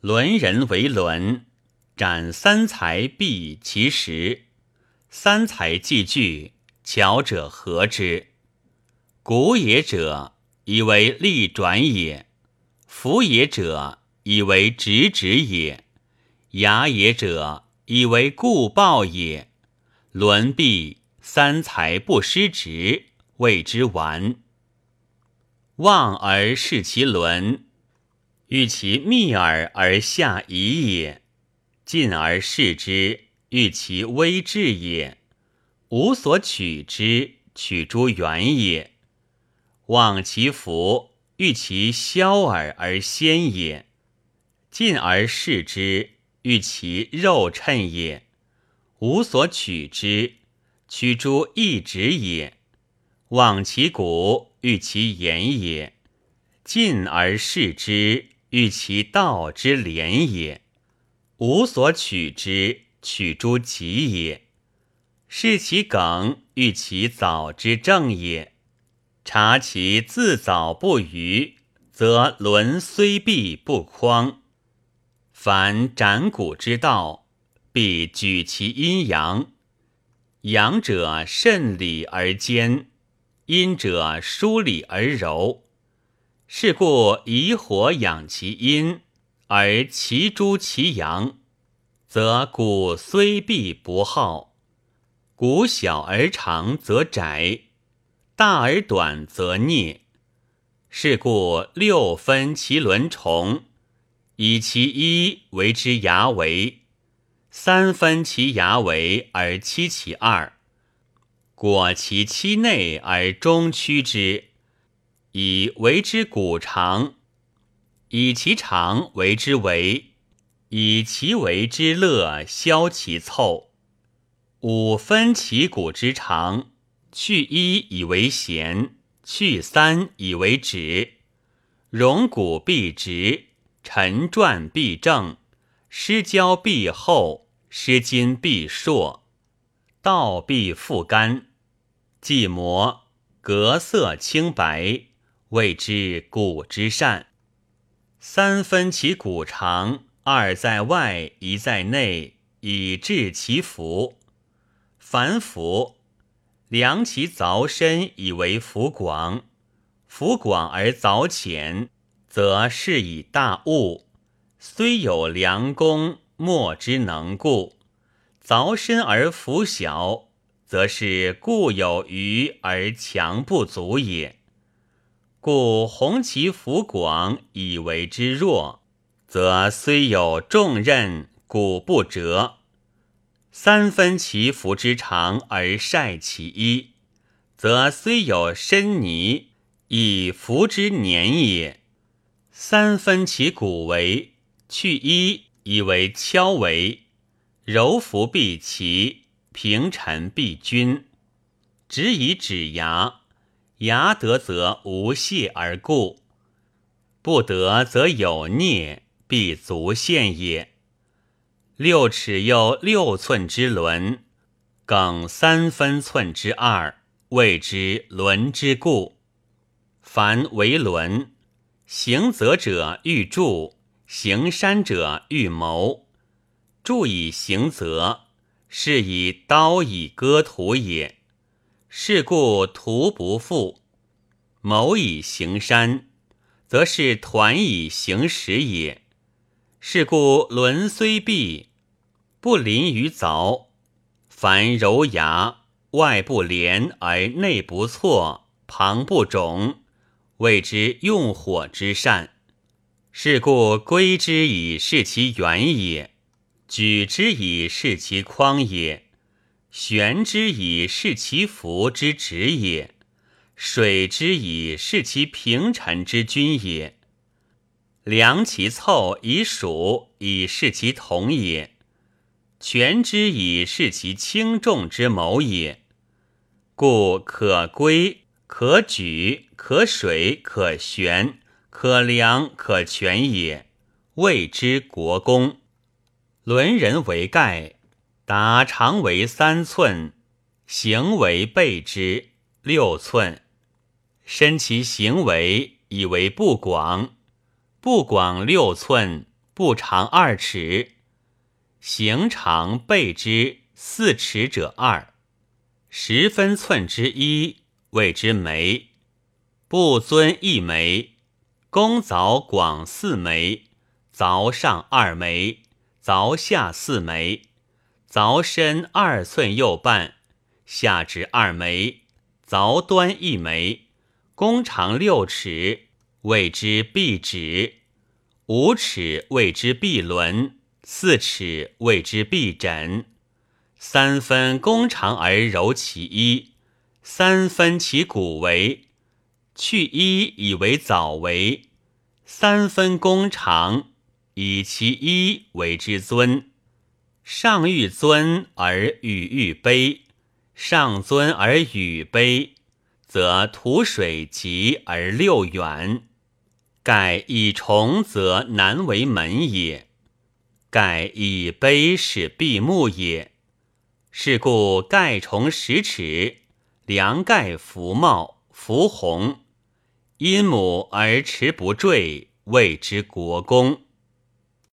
伦人为伦，斩三才必其实。三才既具，巧者合之。古也者，以为利转也；福也者，以为直止也；雅也者，以为固报也。伦必三才不失职，谓之完。望而视其伦，欲其密耳而下夷也；近而视之，欲其微至也。无所取之，取诸远也。望其福，欲其消耳而先也；近而视之，欲其肉称也。无所取之，取诸异直也；望其骨，欲其言也；近而视之，欲其道之廉也。无所取之，取诸己也；视其梗，欲其早之正也。察其自早不虞，则伦虽必不匡。凡斩骨之道。必举其阴阳，阳者慎理而坚，阴者疏理而柔。是故以火养其阴，而其诸其阳，则骨虽必不耗。骨小而长则窄，大而短则孽。是故六分其轮虫，以其一为之牙为。三分其牙为而七其二，裹其七内而中屈之，以为之骨长；以其长为之为，以其为之乐，消其凑。五分其骨之长，去一以为弦，去三以为指。容骨必直，沉转必正。失交必厚，失筋必硕，道必复干。既磨，革色清白，谓之骨之善。三分其骨长，二在外，一在内，以治其福。凡福，量其凿深以为福广，福广而凿浅，则是以大物。虽有良功，莫之能固；凿深而浮小，则是固有余而强不足也。故弘其浮广以为之弱，则虽有重任，骨不折。三分其服之长而晒其一，则虽有深泥，以服之年也。三分其骨为。去一以为敲为，柔服必齐，平陈必均。只以指牙，牙得则无懈而固，不得则有孽，必足陷也。六尺又六寸之轮，梗三分寸之二，谓之轮之固。凡为轮，行则者欲柱。行山者欲谋，助以行则，是以刀以割土也。是故徒不复。谋以行山，则是团以行石也。是故轮虽弊，不临于凿。凡柔牙，外不连而内不错，旁不肿，谓之用火之善。是故归之以视其远也，举之以视其匡也，悬之以视其福之直也，水之以视其平沉之君也，量其凑以数以视其同也，权之以视其轻重之谋也。故可归，可举，可水，可悬。可量可全也，谓之国公。伦人为盖，达长为三寸，行为背之六寸，身其行为以为不广，不广六寸，不长二尺；形长背之四尺者二，十分寸之一谓之眉。不尊一眉，弓凿广四眉，凿上二眉，凿下四眉，凿深二寸右半，下至二眉，凿端一眉，弓长六尺，谓之臂指；五尺谓之臂轮，四尺谓之臂枕。三分弓长而柔其一，三分其骨为。去一以为早为，三分弓长，以其一为之尊。上欲尊而与欲卑，上尊而与卑，则土水急而六远。盖以重则难为门也，盖以卑使闭目也。是故盖重十尺，梁盖浮茂浮红。因母而持不坠，谓之国公。